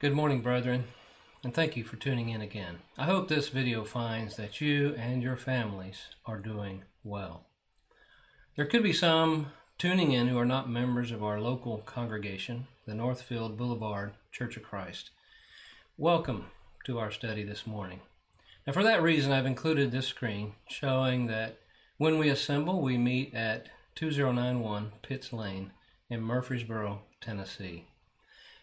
Good morning, brethren, and thank you for tuning in again. I hope this video finds that you and your families are doing well. There could be some tuning in who are not members of our local congregation, the Northfield Boulevard Church of Christ. Welcome to our study this morning. Now, for that reason, I've included this screen showing that when we assemble, we meet at 2091 Pitts Lane in Murfreesboro, Tennessee.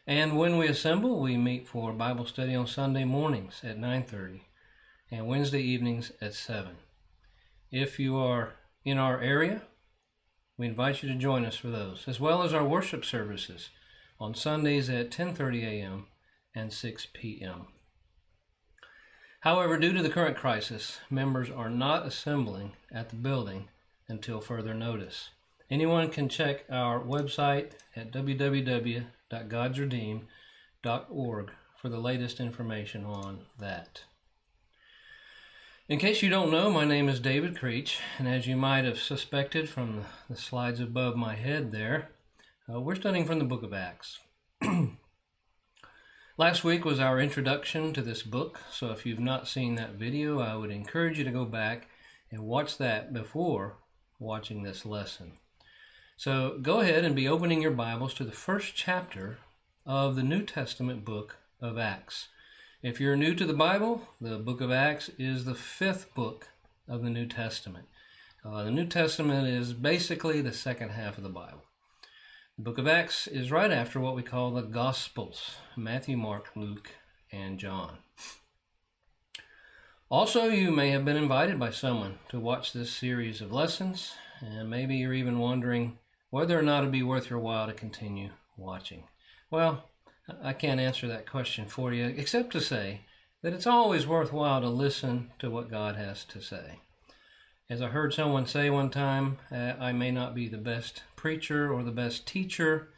And when we assemble, we meet for Bible study on Sunday mornings at 9:30 and Wednesday evenings at 7. If you are in our area, we invite you to join us for those, as well as our worship services on Sundays at 10:30 a.m. and 6 p.m. However, due to the current crisis, members are not assembling at the building until further notice. Anyone can check our website at www.godsredeemed.org for the latest information on that. In case you don't know, my name is David Creech, and as you might have suspected from the slides above my head there, uh, we're studying from the book of Acts. Last week was our introduction to this book, so if you've not seen that video, I would encourage you to go back and watch that before watching this lesson. So go ahead and be opening your Bibles to the first chapter of the New Testament book of Acts. If you're new to the Bible, the book of Acts is the fifth book of the New Testament. Uh, the New Testament is basically the second half of the Bible. The book of Acts is right after what we call the Gospels Matthew, Mark, Luke, and John. Also, you may have been invited by someone to watch this series of lessons, and maybe you're even wondering whether or not it'd be worth your while to continue watching. Well, I can't answer that question for you, except to say that it's always worthwhile to listen to what God has to say. As I heard someone say one time, I may not be the best preacher or the best teacher,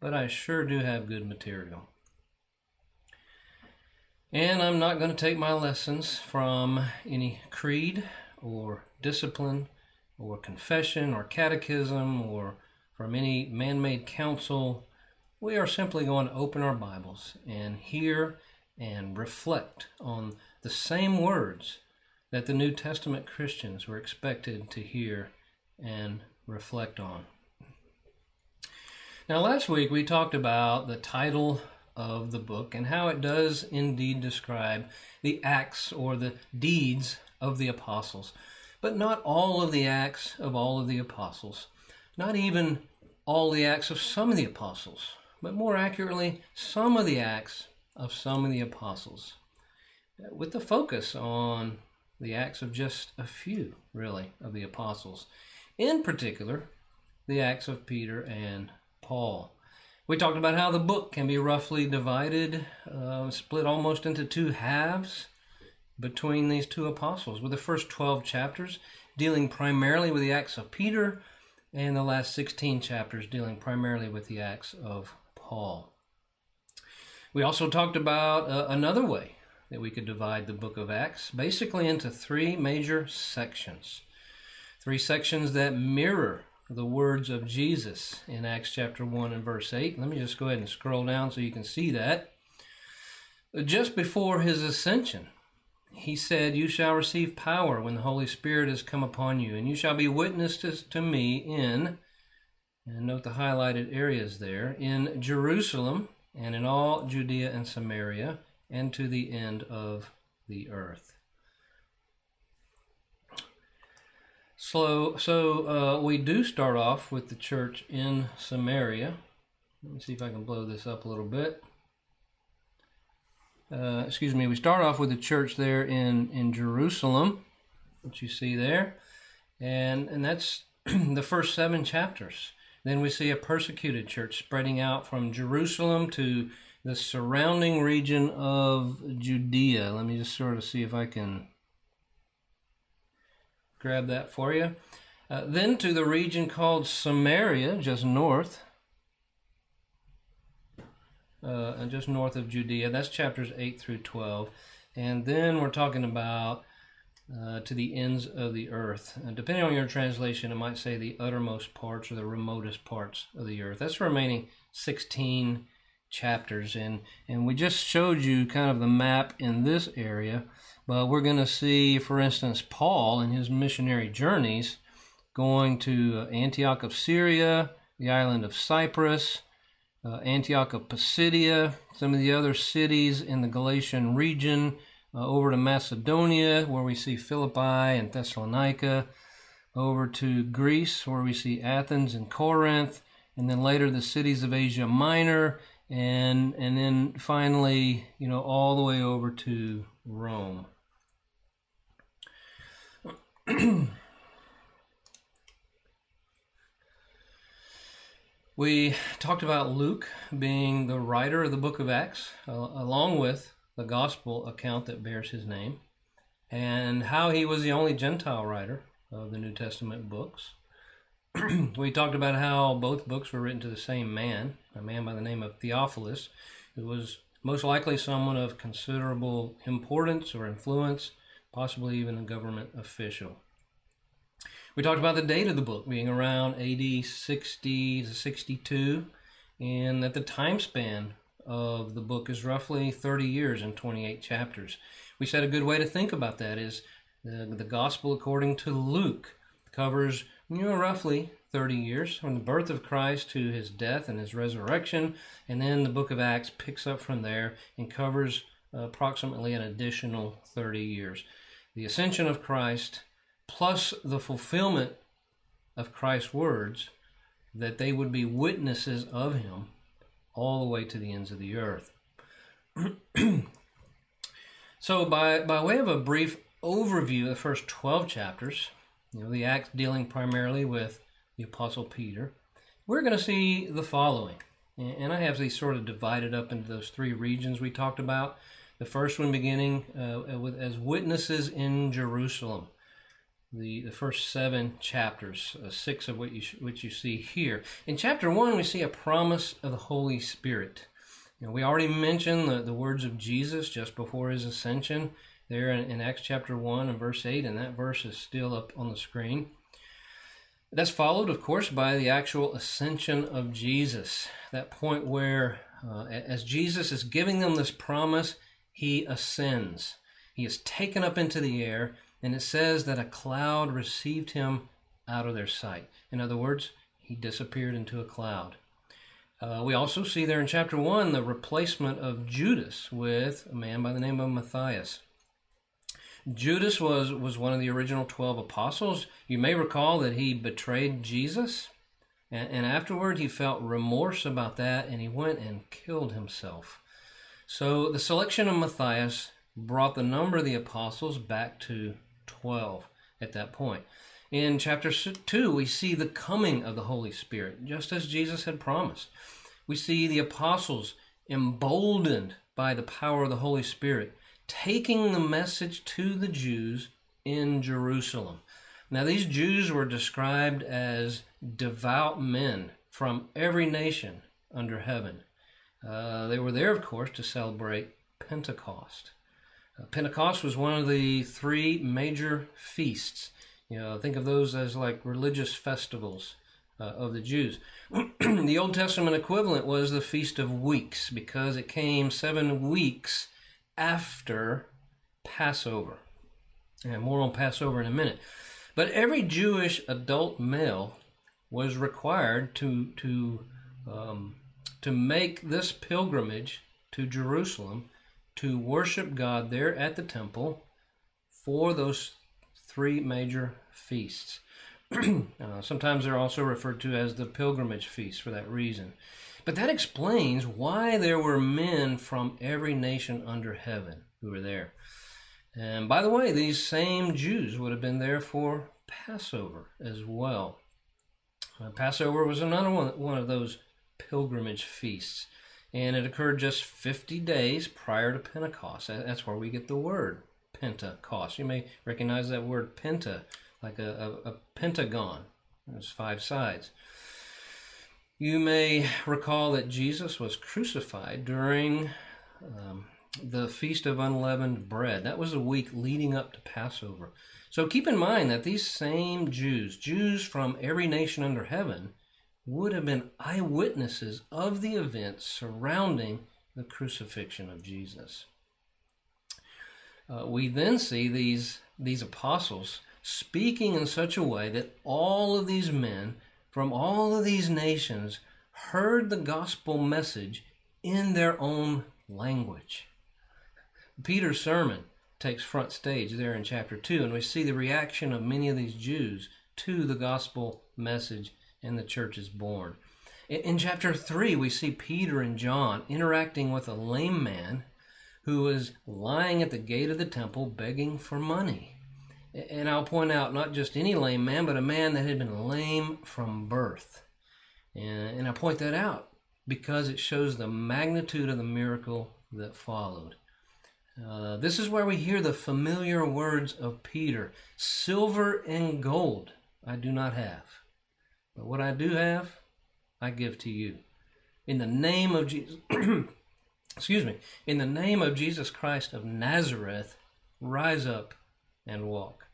but I sure do have good material. And I'm not going to take my lessons from any creed or discipline or confession or catechism or from any man made counsel. We are simply going to open our Bibles and hear and reflect on the same words that the New Testament Christians were expected to hear and reflect on. Now, last week we talked about the title of the book and how it does indeed describe the acts or the deeds of the apostles, but not all of the acts of all of the apostles, not even all the acts of some of the apostles, but more accurately, some of the acts of some of the apostles, with the focus on the acts of just a few, really, of the apostles. In particular, the acts of Peter and Paul. We talked about how the book can be roughly divided, uh, split almost into two halves between these two apostles, with the first 12 chapters dealing primarily with the acts of Peter and the last 16 chapters dealing primarily with the Acts of Paul. We also talked about uh, another way that we could divide the book of Acts, basically into three major sections. Three sections that mirror the words of Jesus in Acts chapter 1 and verse 8. Let me just go ahead and scroll down so you can see that. Just before his ascension, he said, You shall receive power when the Holy Spirit has come upon you, and you shall be witnesses to me in, and note the highlighted areas there, in Jerusalem and in all Judea and Samaria, and to the end of the earth. So, so uh, we do start off with the church in Samaria. Let me see if I can blow this up a little bit uh, excuse me, we start off with the church there in, in Jerusalem, which you see there. And, and that's the first seven chapters. Then we see a persecuted church spreading out from Jerusalem to the surrounding region of Judea. Let me just sort of see if I can grab that for you. Uh, then to the region called Samaria, just north uh, just north of Judea. That's chapters 8 through 12. And then we're talking about uh, to the ends of the earth. And depending on your translation, it might say the uttermost parts or the remotest parts of the earth. That's the remaining 16 chapters. And, and we just showed you kind of the map in this area. But we're going to see, for instance, Paul in his missionary journeys going to Antioch of Syria, the island of Cyprus, uh, Antioch of Pisidia, some of the other cities in the Galatian region, uh, over to Macedonia, where we see Philippi and Thessalonica, over to Greece, where we see Athens and Corinth, and then later the cities of Asia Minor, and and then finally, you know, all the way over to Rome. we talked about Luke being the writer of the book of Acts, along with the gospel account that bears his name, and how he was the only Gentile writer of the New Testament books. we talked about how both books were written to the same man, a man by the name of Theophilus, who was most likely someone of considerable importance or influence, possibly even a government official. We talked about the date of the book being around AD 60 to 62, and that the time span of the book is roughly 30 years and 28 chapters. We said a good way to think about that is the, the Gospel according to Luke covers you know, roughly 30 years from the birth of Christ to his death and his resurrection, and then the book of Acts picks up from there and covers uh, approximately an additional 30 years. The ascension of Christ plus the fulfillment of Christ's words that they would be witnesses of him all the way to the ends of the earth. so, by, by way of a brief overview of the first 12 chapters, you know, the Acts dealing primarily with the Apostle Peter, we're going to see the following. And I have these sort of divided up into those three regions we talked about. The first one beginning uh, with as witnesses in Jerusalem. The, the first seven chapters, uh, six of what you which you see here. In chapter one, we see a promise of the Holy Spirit. You know, we already mentioned the, the words of Jesus just before his ascension there in, in Acts chapter 1 and verse 8, and that verse is still up on the screen. That's followed, of course, by the actual ascension of Jesus. That point where, uh, as Jesus is giving them this promise, he ascends. He is taken up into the air, and it says that a cloud received him out of their sight. In other words, he disappeared into a cloud. Uh, we also see there in chapter 1 the replacement of Judas with a man by the name of Matthias. Judas was, was one of the original 12 apostles. You may recall that he betrayed Jesus, and, and afterward he felt remorse about that and he went and killed himself. So the selection of Matthias brought the number of the apostles back to 12 at that point. In chapter 2, we see the coming of the Holy Spirit, just as Jesus had promised. We see the apostles emboldened by the power of the Holy Spirit taking the message to the Jews in Jerusalem. Now, these Jews were described as devout men from every nation under heaven. Uh, they were there, of course, to celebrate Pentecost. Uh, Pentecost was one of the three major feasts. You know, think of those as like religious festivals uh, of the Jews. the Old Testament equivalent was the Feast of Weeks because it came seven weeks after Passover. And more on Passover in a minute. But every Jewish adult male was required to to um, to make this pilgrimage to Jerusalem to worship God there at the temple for those three major feasts. uh, sometimes they're also referred to as the pilgrimage feasts for that reason. But that explains why there were men from every nation under heaven who were there. And by the way, these same Jews would have been there for Passover as well. Uh, Passover was another one, one of those pilgrimage feasts, and it occurred just 50 days prior to Pentecost. That's where we get the word Pentecost. You may recognize that word penta, like a, a, a pentagon. There's five sides. You may recall that Jesus was crucified during um, the Feast of Unleavened Bread. That was a week leading up to Passover. So keep in mind that these same Jews, Jews from every nation under heaven, would have been eyewitnesses of the events surrounding the crucifixion of Jesus. Uh, we then see these, these apostles speaking in such a way that all of these men from all of these nations heard the gospel message in their own language. Peter's sermon takes front stage there in chapter 2, and we see the reaction of many of these Jews to the gospel message, and the church is born. In chapter 3, we see Peter and John interacting with a lame man who was lying at the gate of the temple begging for money. And I'll point out not just any lame man, but a man that had been lame from birth. And, I point that out because it shows the magnitude of the miracle that followed. Uh, this is where we hear the familiar words of Peter Silver and gold I do not have, but what I do have, I give to you. In the name of Jesus, excuse me, in the name of Jesus Christ of Nazareth, rise up and walk.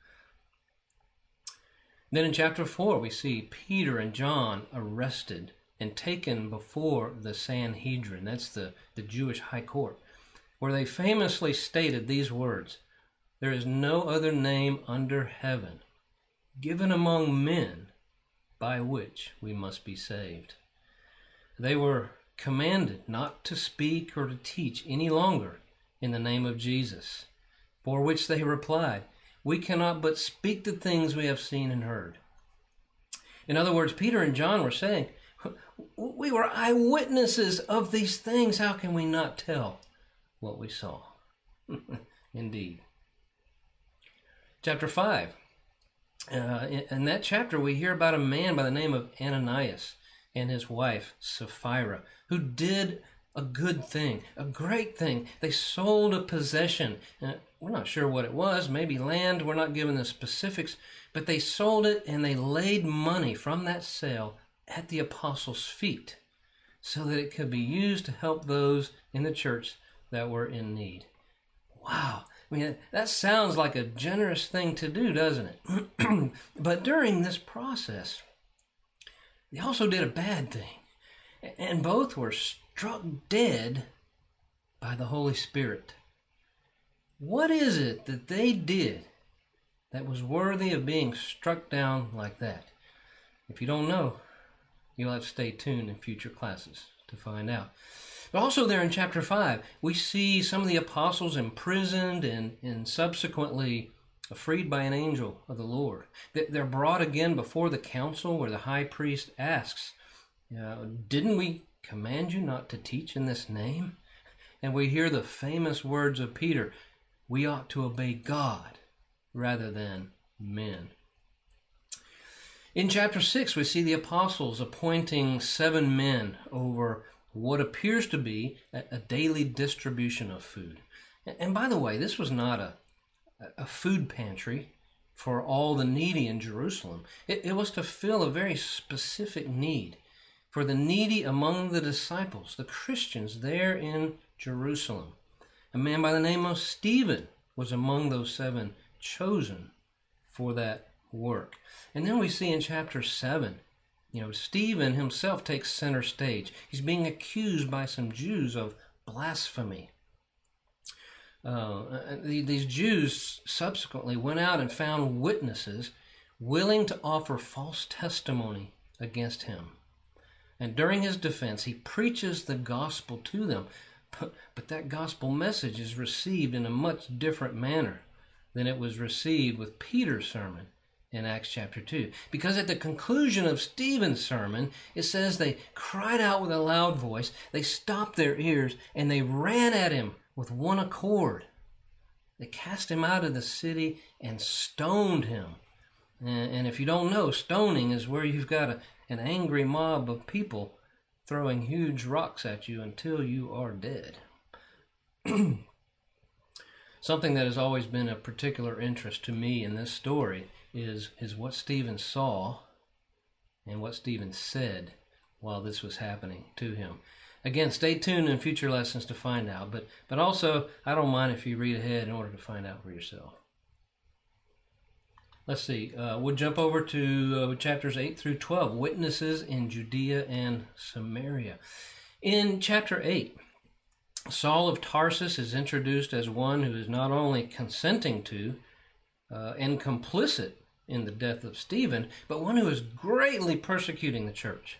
Then in chapter 4, we see Peter and John arrested and taken before the Sanhedrin. That's the, the Jewish high court, where they famously stated these words There is no other name under heaven given among men by which we must be saved. They were commanded not to speak or to teach any longer in the name of Jesus, for which they replied, We cannot but speak the things we have seen and heard. In other words, Peter and John were saying, We were eyewitnesses of these things. How can we not tell what we saw? Indeed. Chapter 5 uh, in, in, that chapter, we hear about a man by the name of Ananias and his wife, Sapphira, who did a good thing, a great thing. They sold a possession. Uh, we're not sure what it was, maybe land, we're not given the specifics, but they sold it and they laid money from that sale at the apostles' feet so that it could be used to help those in the church that were in need. Wow. I mean, that sounds like a generous thing to do, doesn't it? but during this process, they also did a bad thing. And both were struck dead by the Holy Spirit. What is it that they did that was worthy of being struck down like that? If you don't know, you'll have to stay tuned in future classes to find out. But also, there in chapter 5, we see some of the apostles imprisoned and, and subsequently freed by an angel of the Lord. They're brought again before the council where the high priest asks, uh, Didn't we command you not to teach in this name? And we hear the famous words of Peter we ought to obey God rather than men. In chapter 6, we see the apostles appointing seven men over what appears to be a, a daily distribution of food. And by the way, this was not a, a food pantry for all the needy in Jerusalem. It, it, was to fill a very specific need for the needy among the disciples, the Christians there in Jerusalem. A man by the name of Stephen was among those seven chosen for that work. And then we see in chapter 7 you know, Stephen himself takes center stage. He's being accused by some Jews of blasphemy. Uh, these Jews subsequently went out and found witnesses willing to offer false testimony against him. And during his defense, he preaches the gospel to them. But, but that gospel message is received in a much different manner than it was received with Peter's sermon in Acts chapter 2. Because at the conclusion of Stephen's sermon, it says they cried out with a loud voice, they stopped their ears, and they ran at him with one accord. They cast him out of the city and stoned him. And, if you don't know, stoning is where you've got a, an angry mob of people throwing huge rocks at you until you are dead. Something that has always been a particular interest to me in this story is is what Stephen saw and what Stephen said while this was happening to him. Again, stay tuned in future lessons to find out, but but also I don't mind if you read ahead in order to find out for yourself. let's see. Uh, we'll jump over to uh, chapters 8 through 12 witnesses in Judea and Samaria. In chapter 8, Saul of Tarsus is introduced as one who is not only consenting to uh, and complicit in the death of Stephen, but one who is greatly persecuting the church.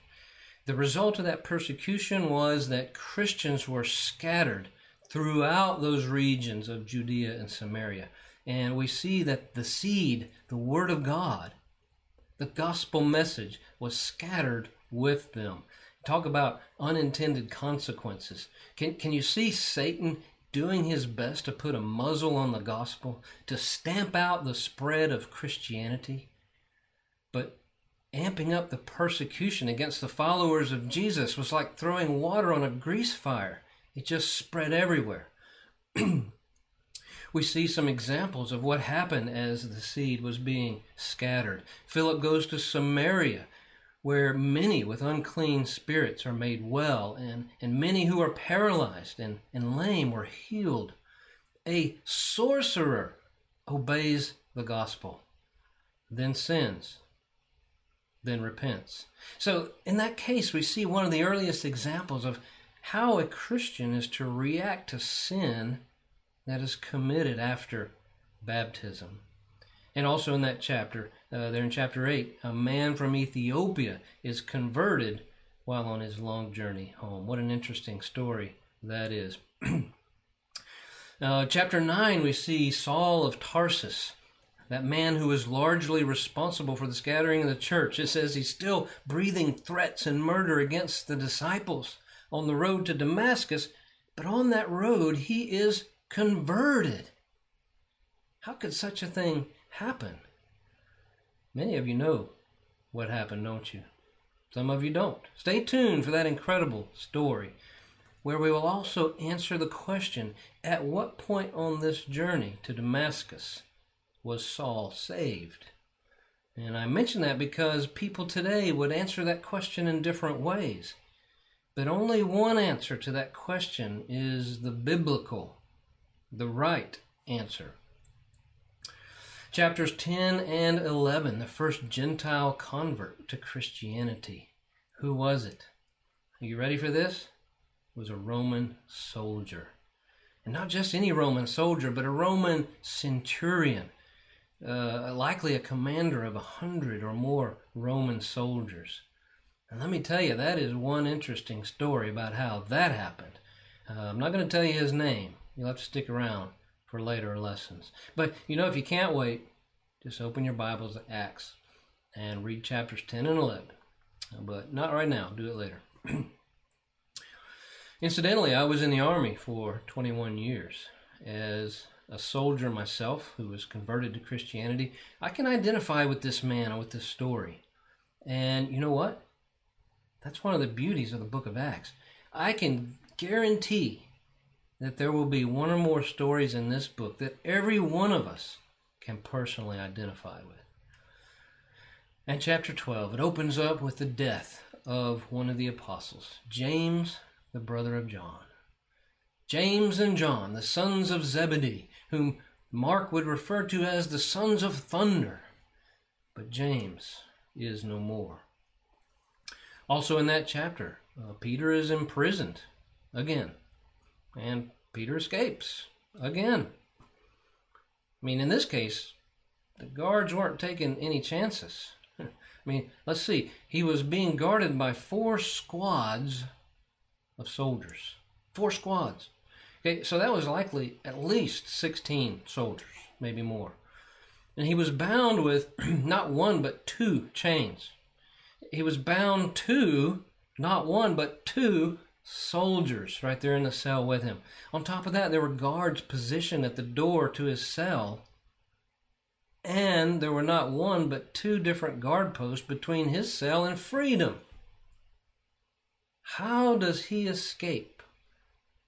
The result of that persecution was that Christians were scattered throughout those regions of Judea and Samaria. And we see that the seed, the Word of God, the gospel message, was scattered with them. Talk about unintended consequences. Can, can you see Satan doing his best to put a muzzle on the gospel, to stamp out the spread of Christianity? But amping up the persecution against the followers of Jesus was like throwing water on a grease fire. It just spread everywhere. we see some examples of what happened as the seed was being scattered. Philip goes to Samaria, where many with unclean spirits are made well, and, and many who are paralyzed and, and lame were healed. A sorcerer obeys the gospel, then sins, then repents. So, in that case, we see one of the earliest examples of how a Christian is to react to sin that is committed after baptism. And also in that chapter, uh, there in chapter 8, a man from Ethiopia is converted while on his long journey home. What an interesting story that is. uh, chapter 9, we see Saul of Tarsus, that man who is largely responsible for the scattering of the church. It says he's still breathing threats and murder against the disciples on the road to Damascus, but on that road he is converted. How could such a thing happen? Many of you know what happened, don't you? Some of you don't. Stay tuned for that incredible story where we will also answer the question at what point on this journey to Damascus was Saul saved? And I mention that because people today would answer that question in different ways. But only one answer to that question is the biblical the right answer. Chapters 10 and 11, the first Gentile convert to Christianity. Who was it? Are you ready for this? It was a Roman soldier. And not just any Roman soldier, but a Roman centurion, uh, likely a commander of a hundred or more Roman soldiers. And let me tell you, that is one interesting story about how that happened. Uh, I'm not going to tell you his name, You'll have to stick around for later lessons. But you know, if you can't wait, just open your Bibles to Acts and read chapters 10 and 11. But not right now, do it later. Incidentally, I was in the Army for 21 years. As a soldier myself who was converted to Christianity, I can identify with this man with this story. And you know what? That's one of the beauties of the book of Acts. I can guarantee that there will be one or more stories in this book that every one of us can personally identify with. And chapter 12, it opens up with the death of one of the apostles, James, the brother of John. James and John, the sons of Zebedee, whom Mark would refer to as the sons of thunder. But James is no more. Also, in that chapter, uh, Peter is imprisoned again and Peter escapes again. I mean, in this case, the guards weren't taking any chances. I mean, let's see. He was being guarded by four squads of soldiers. Four squads. Okay, so that was likely at least 16 soldiers, maybe more. And he was bound with not one but two chains. He was bound to not one but two soldiers right there in the cell with him. On top of that, there were guards positioned at the door to his cell. And there were not one but two different guard posts between his cell and freedom. How does he escape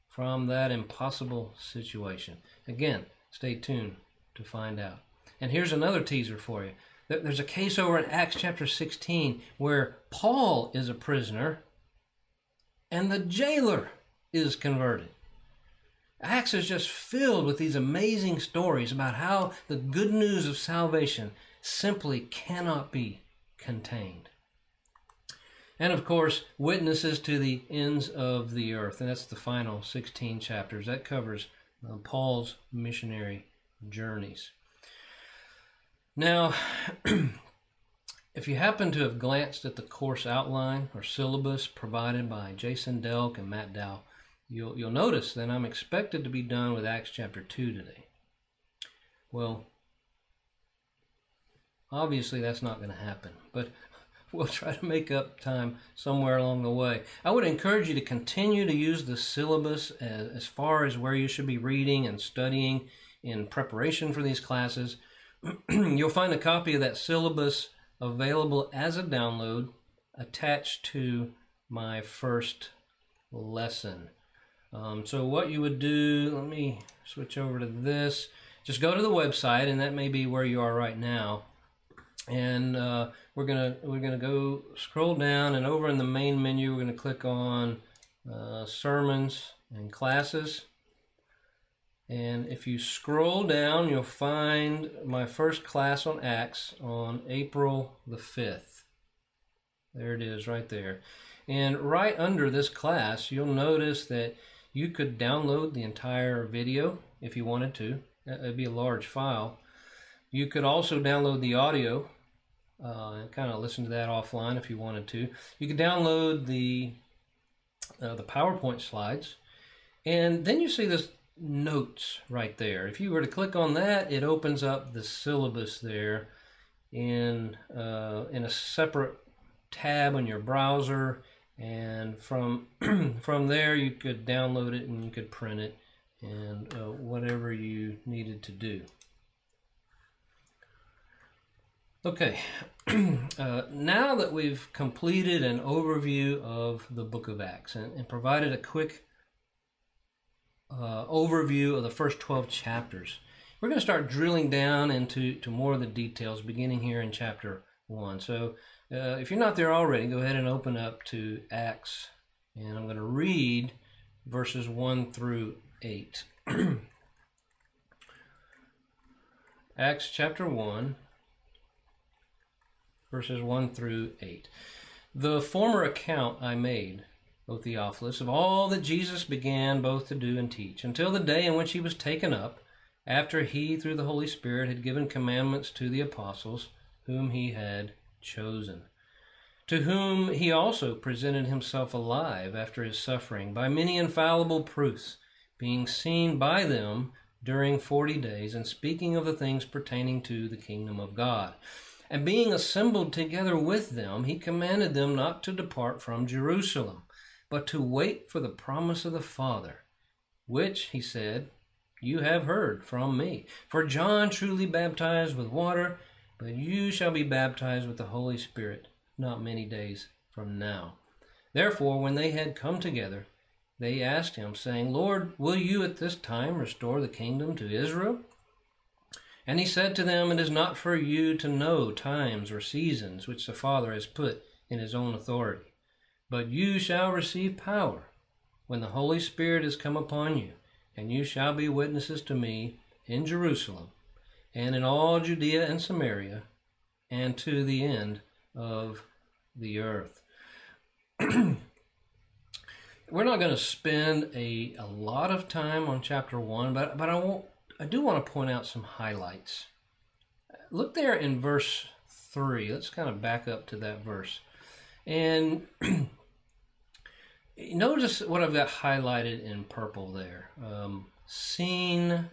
from that impossible situation? Again, stay tuned to find out. And here's another teaser for you. There's a case over in Acts chapter 16 where Paul is a prisoner and the jailer is converted. Acts is just filled with these amazing stories about how the good news of salvation simply cannot be contained. And of course, witnesses to the ends of the earth. And that's the final 16 chapters. That covers uh, Paul's missionary journeys. Now, if you happen to have glanced at the course outline or syllabus provided by Jason Delk and Matt Dow, you'll, you'll notice that I'm expected to be done with Acts chapter 2 today. Well, obviously that's not going to happen, but we'll try to make up time somewhere along the way. I would encourage you to continue to use the syllabus as, as far as where you should be reading and studying in preparation for these classes. You'll find a copy of that syllabus available as a download attached to my first lesson. Um, so what you would do, let me switch over to this. Just go to the website, and that may be where you are right now and uh, we're gonna we're gonna go scroll down and over in the main menu we're gonna click on uh, sermons and classes and if you scroll down you'll find my first class on Acts on April the 5th there it is right there. And right under this class you'll notice that you could download the entire video if you wanted to. It'd be a large file. You could also download the audio uh, and kind of listen to that offline if you wanted to. You could download the uh, the PowerPoint slides, and then you see this notes right there. If you were to click on that, it opens up the syllabus there in uh, in a separate tab on your browser, and from from there you could download it and you could print it and uh, whatever you needed to do. Okay, uh, now that we've completed an overview of the book of Acts and, and provided a quick uh, overview of the first 12 chapters, we're going to start drilling down into to more of the details beginning here in chapter 1. So uh, if you're not there already, go ahead and open up to Acts, and I'm going to read verses 1 through 8. Acts chapter 1 verses 1 through 8. The former account I made, O Theophilus, of all that Jesus began both to do and teach, until the day in which he was taken up, after he, through the Holy Spirit, had given commandments to the apostles whom he had chosen, to whom he also presented himself alive after his suffering by many infallible proofs, being seen by them during forty days, and speaking of the things pertaining to the kingdom of God. And being assembled together with them, he commanded them not to depart from Jerusalem, but to wait for the promise of the Father, which, he said, you have heard from me. For John truly baptized with water, but you shall be baptized with the Holy Spirit not many days from now. Therefore, when they had come together, they asked him, saying, Lord, will you at this time restore the kingdom to Israel? And he said to them, It is not for you to know times or seasons which the Father has put in his own authority, but you shall receive power when the Holy Spirit has come upon you, and you shall be witnesses to me in Jerusalem, and in all Judea and Samaria, and to the end of the earth. We're not going to spend a, a lot of time on chapter 1, but, but I won't I do want to point out some highlights. Look there in verse 3. Let's kind of back up to that verse. And notice what I've got highlighted in purple there. Um, seen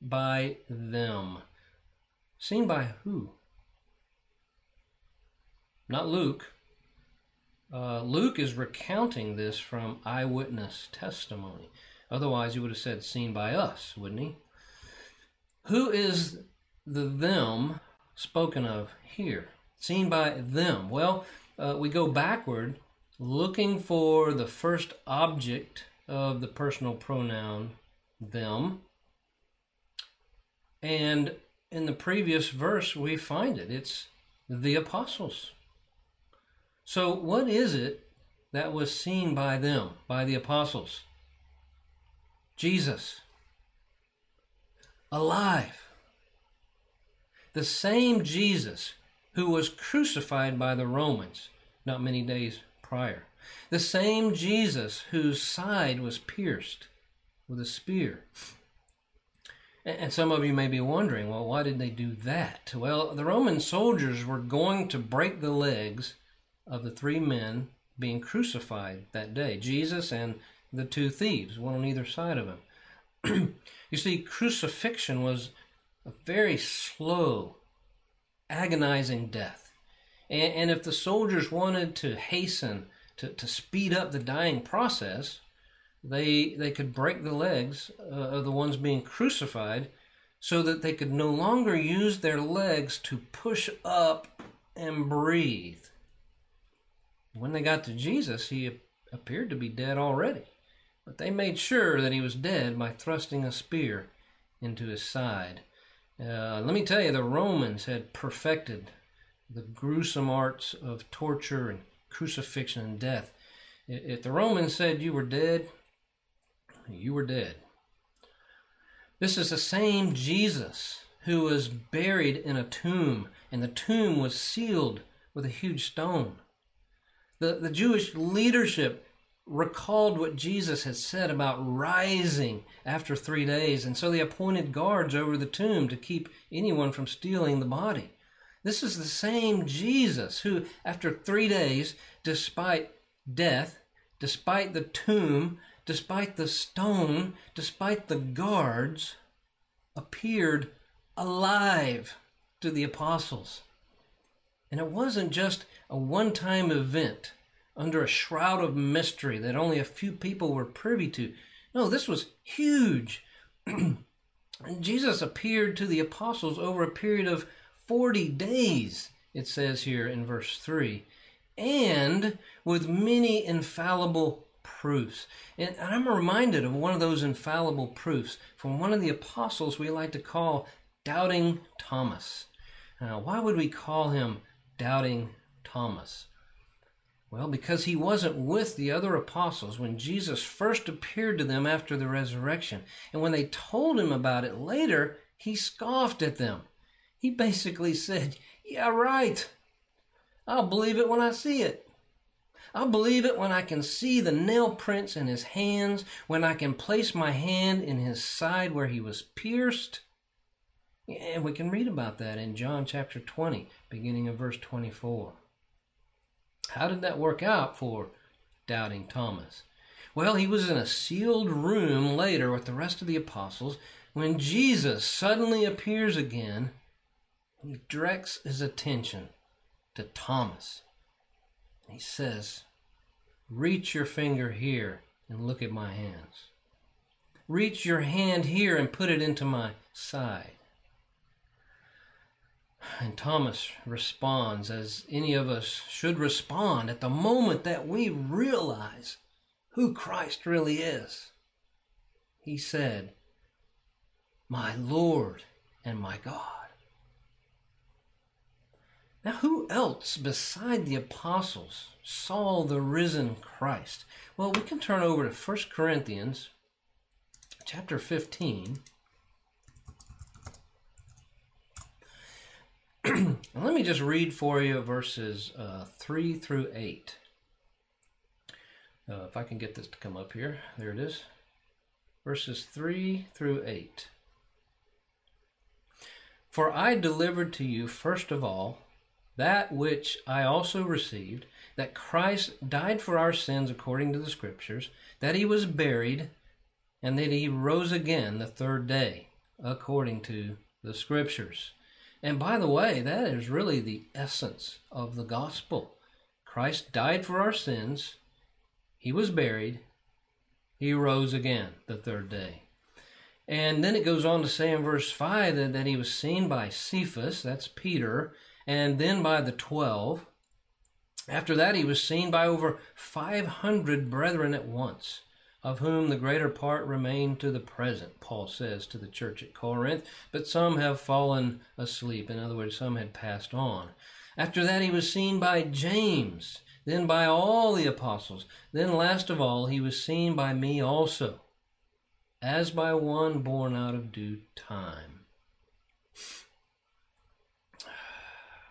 by them. Seen by who? Not Luke. Uh, Luke is recounting this from eyewitness testimony. Otherwise, he would have said seen by us, wouldn't he? Who is the them spoken of here? Seen by them. Well, uh, we go backward looking for the first object of the personal pronoun them. And in the previous verse, we find it. It's the apostles. So, what is it that was seen by them, by the apostles? Jesus alive. The same Jesus who was crucified by the Romans not many days prior. The same Jesus whose side was pierced with a spear. And some of you may be wondering, well, why did they do that? Well, the Roman soldiers were going to break the legs of the three men being crucified that day Jesus and the two thieves, one on either side of him. you see, crucifixion was a very slow, agonizing death. And, and if the soldiers wanted to hasten, to, to speed up the dying process, they, they could break the legs uh, of the ones being crucified so that they could no longer use their legs to push up and breathe. When they got to Jesus, he appeared to be dead already, but they made sure that he was dead by thrusting a spear into his side. Uh, let me tell you, the Romans had perfected the gruesome arts of torture and crucifixion and death. If the Romans said you were dead, you were dead. This is the same Jesus who was buried in a tomb, and the tomb was sealed with a huge stone. The, the Jewish leadership recalled what Jesus had said about rising after three days, and so they appointed guards over the tomb to keep anyone from stealing the body. This is the same Jesus who, after three days, despite death, despite the tomb, despite the stone, despite the guards, appeared alive to the apostles. And it wasn't just a one time event under a shroud of mystery that only a few people were privy to. No, this was huge. Jesus appeared to the apostles over a period of 40 days, it says here in verse 3, and with many infallible proofs. And I'm reminded of one of those infallible proofs from one of the apostles we like to call Doubting Thomas. Now, why would we call him Doubting Thomas? Well, because he wasn't with the other apostles when Jesus first appeared to them after the resurrection. And when they told him about it later, he scoffed at them. He basically said, Yeah, right. I'll believe it when I see it. I'll believe it when I can see the nail prints in his hands, when I can place my hand in his side where he was pierced. And we can read about that in John chapter 20, beginning of verse 24. How did that work out for doubting Thomas? Well, he was in a sealed room later with the rest of the apostles when Jesus suddenly appears again. He directs his attention to Thomas. He says, Reach your finger here and look at my hands. Reach your hand here and put it into my side. And Thomas responds as any of us should respond at the moment that we realize who Christ really is. He said, My Lord and my God. Now, who else beside the apostles saw the risen Christ? Well, we can turn over to 1 Corinthians chapter 15. let me just read for you verses uh, 3 through 8. Uh, if I can get this to come up here, there it is. Verses 3 through 8. For I delivered to you first of all that which I also received, that Christ died for our sins according to the Scriptures, that he was buried, and that he rose again the third day according to the Scriptures and by the way, that is really the essence of the gospel. Christ died for our sins, he was buried, he rose again the third day. And then it goes on to say in verse 5 that, that he was seen by Cephas, that's Peter, and then by the twelve. After that, he was seen by over 500 brethren at once of whom the greater part remain to the present, Paul says to the church at Corinth, but some have fallen asleep. In other words, some had passed on. After that, he was seen by James, then by all the apostles. Then, last of all, he was seen by me also, as by one born out of due time.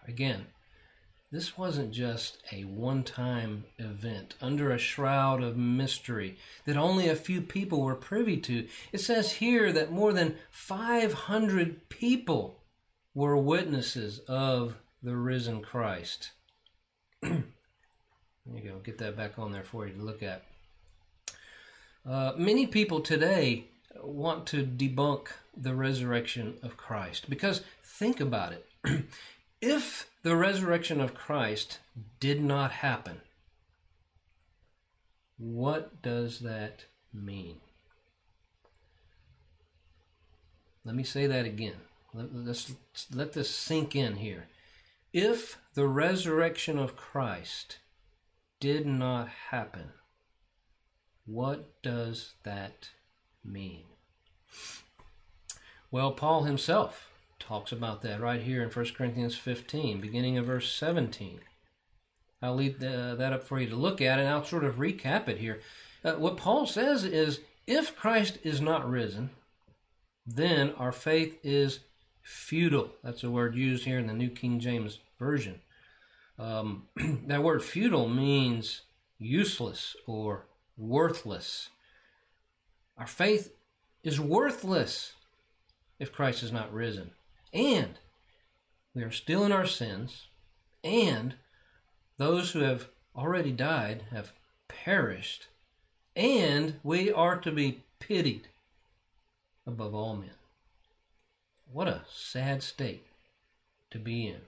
Again, this wasn't just a one time event under a shroud of mystery that only a few people were privy to. It says here that more than 500 people were witnesses of the risen Christ. there you go, get that back on there for you to look at. Uh, many people today want to debunk the resurrection of Christ because think about it. if the resurrection of Christ did not happen, what does that mean? Let me say that again. Let, us let this sink in here. If the resurrection of Christ did not happen, what does that mean? Well, Paul himself talks about that right here in 1 Corinthians 15, beginning of verse 17. I'll leave the, that up for you to look at, and I'll sort of recap it here. Uh, what Paul says is if Christ is not risen, then our faith is futile. That's a word used here in the New King James Version. Um, that word futile means useless or worthless. Our faith is worthless if Christ is not risen. And we are still in our sins, and those who have already died have perished, and we are to be pitied above all men. What a sad state to be in.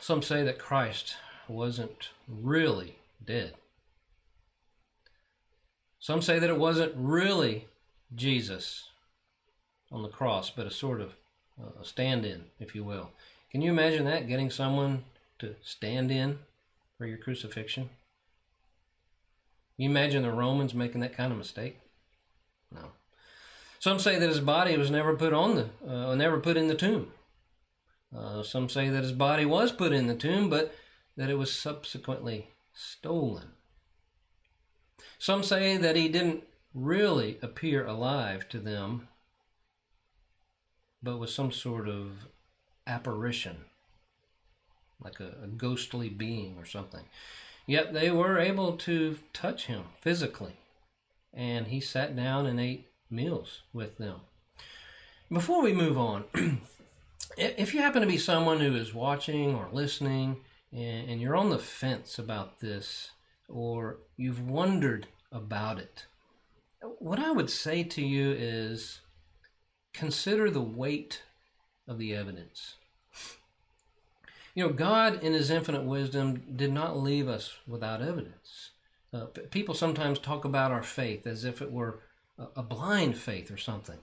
Some say that Christ wasn't really dead. Some say that it wasn't really Jesus on the cross, but a sort of uh, stand in, if you will. Can you imagine that, getting someone to stand in for your crucifixion? you imagine the Romans making that kind of mistake? No. Some say that his body was never put on the, uh, never put in the tomb. Uh, some say that his body was put in the tomb, but that it was subsequently stolen. Some say that he didn't really appear alive to them, but was some sort of apparition, like a, a ghostly being or something. Yet they were able to touch him physically, and he sat down and ate meals with them. Before we move on, if you happen to be someone who is watching or listening and, and you're on the fence about this, or you've wondered about it, what I would say to you is consider the weight of the evidence. You know, God, in His infinite wisdom, did not leave us without evidence. Uh, people sometimes talk about our faith as if it were a, blind faith or something.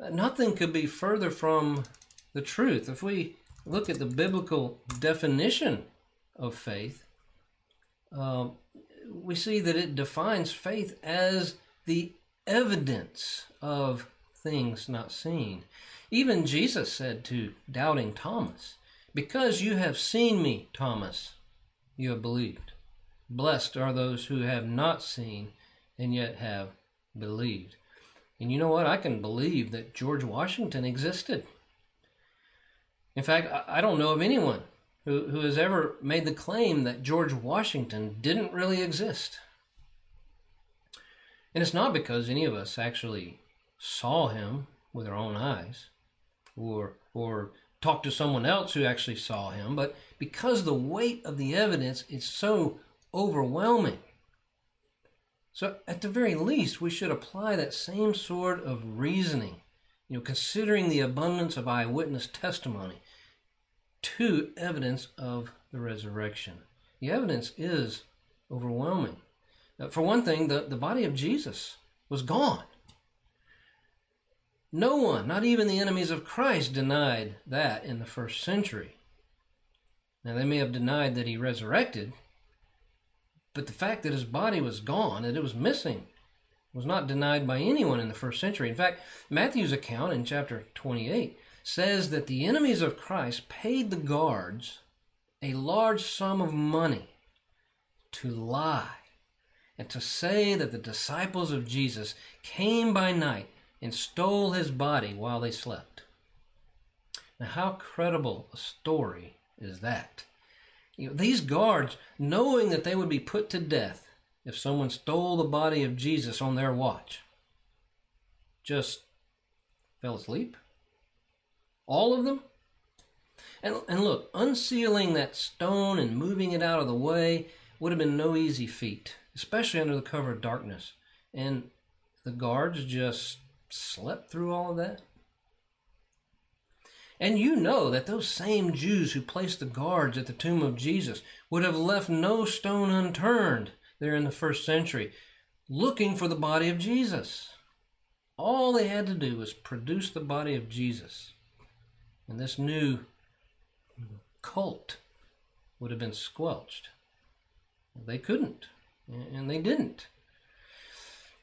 Uh, nothing could be further from the truth. If we look at the biblical definition of faith, uh, we see that it defines faith as the evidence of things not seen. Even Jesus said to doubting Thomas, Because you have seen me, Thomas, you have believed. Blessed are those who have not seen and yet have believed. And you know what? I can believe that George Washington existed. In fact, I don't know of anyone who, who has ever made the claim that George Washington didn't really exist. And it's not because any of us actually saw him with their own eyes or or talked to someone else who actually saw him, but because the weight of the evidence is so overwhelming. So at the very least, we should apply that same sort of reasoning, you know, considering the abundance of eyewitness testimony to evidence of the resurrection. The evidence is overwhelming. For one thing, the, the body of Jesus was gone. No one, not even the enemies of Christ, denied that in the first century. Now, they may have denied that he resurrected, but the fact that his body was gone, that it was missing, was not denied by anyone in the first century. In fact, Matthew's account in chapter 28 says that the enemies of Christ paid the guards a large sum of money to lie and to say that the disciples of Jesus came by night and stole his body while they slept. Now, how credible a story is that? You know, these guards, knowing that they would be put to death if someone stole the body of Jesus on their watch, just fell asleep? All of them? And, and look, unsealing that stone and moving it out of the way would have been no easy feat, especially under the cover of darkness. And the guards just slept through all of that. And you know that those same Jews who placed the guards at the tomb of Jesus would have left no stone unturned there in the first century looking for the body of Jesus. All they had to do was produce the body of Jesus. And this new cult would have been squelched. They couldn't, and they didn't.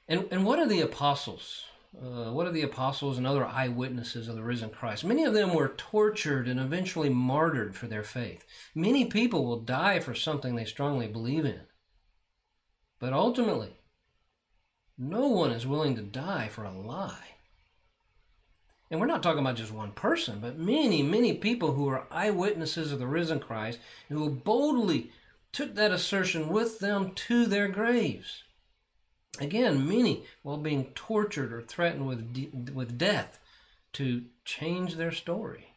And, and what are the apostles? Uh, what are the apostles and other eyewitnesses of the risen Christ? Many of them were tortured and eventually martyred for their faith. Many people will die for something they strongly believe in. But ultimately, no one is willing to die for a lie. And we're not talking about just one person, but many, many people who are eyewitnesses of the risen Christ who boldly took that assertion with them to their graves. Again, many, while being tortured or threatened with, de- with death, to change their story.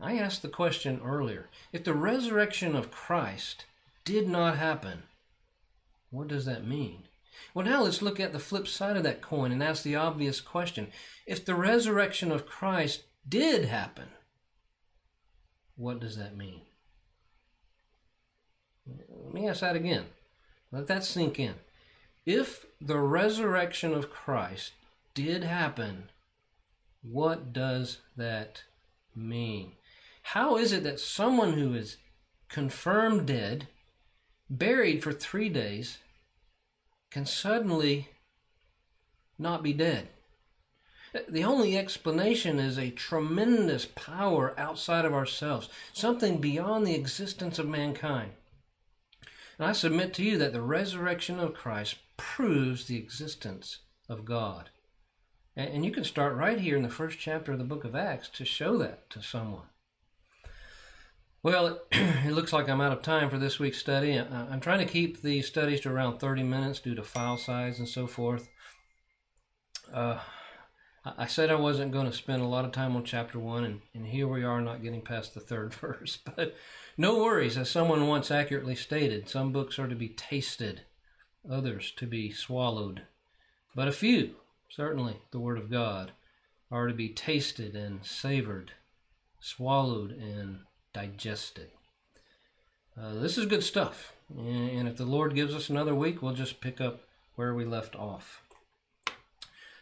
I asked the question earlier if the resurrection of Christ did not happen, what does that mean? Well, now let's look at the flip side of that coin and ask the obvious question. If the resurrection of Christ did happen, what does that mean? Let me ask that again. Let that sink in. If the resurrection of Christ did happen, what does that mean? How is it that someone who is confirmed dead, buried for three days, can suddenly not be dead? The only explanation is a tremendous power outside of ourselves, something beyond the existence of mankind. And I submit to you that the resurrection of Christ proves the existence of God. And you can start right here in the first chapter of the book of Acts to show that to someone. Well, it looks like I'm out of time for this week's study. I'm trying to keep the studies to around 30 minutes due to file size and so forth. Uh, I said I wasn't going to spend a lot of time on chapter 1, and, and here we are not getting past the third verse. But no worries, as someone once accurately stated, some books are to be tasted, others to be swallowed. But a few, certainly the Word of God, are to be tasted and savored, swallowed and digested. Uh, this is good stuff. And if the Lord gives us another week, we'll just pick up where we left off.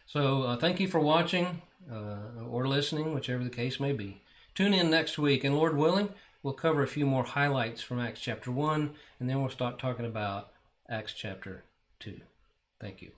So uh, thank you for watching uh, or listening, whichever the case may be. Tune in next week, and Lord willing, we'll cover a few more highlights from Acts chapter 1, and then we'll start talking about Acts chapter 2. Thank you.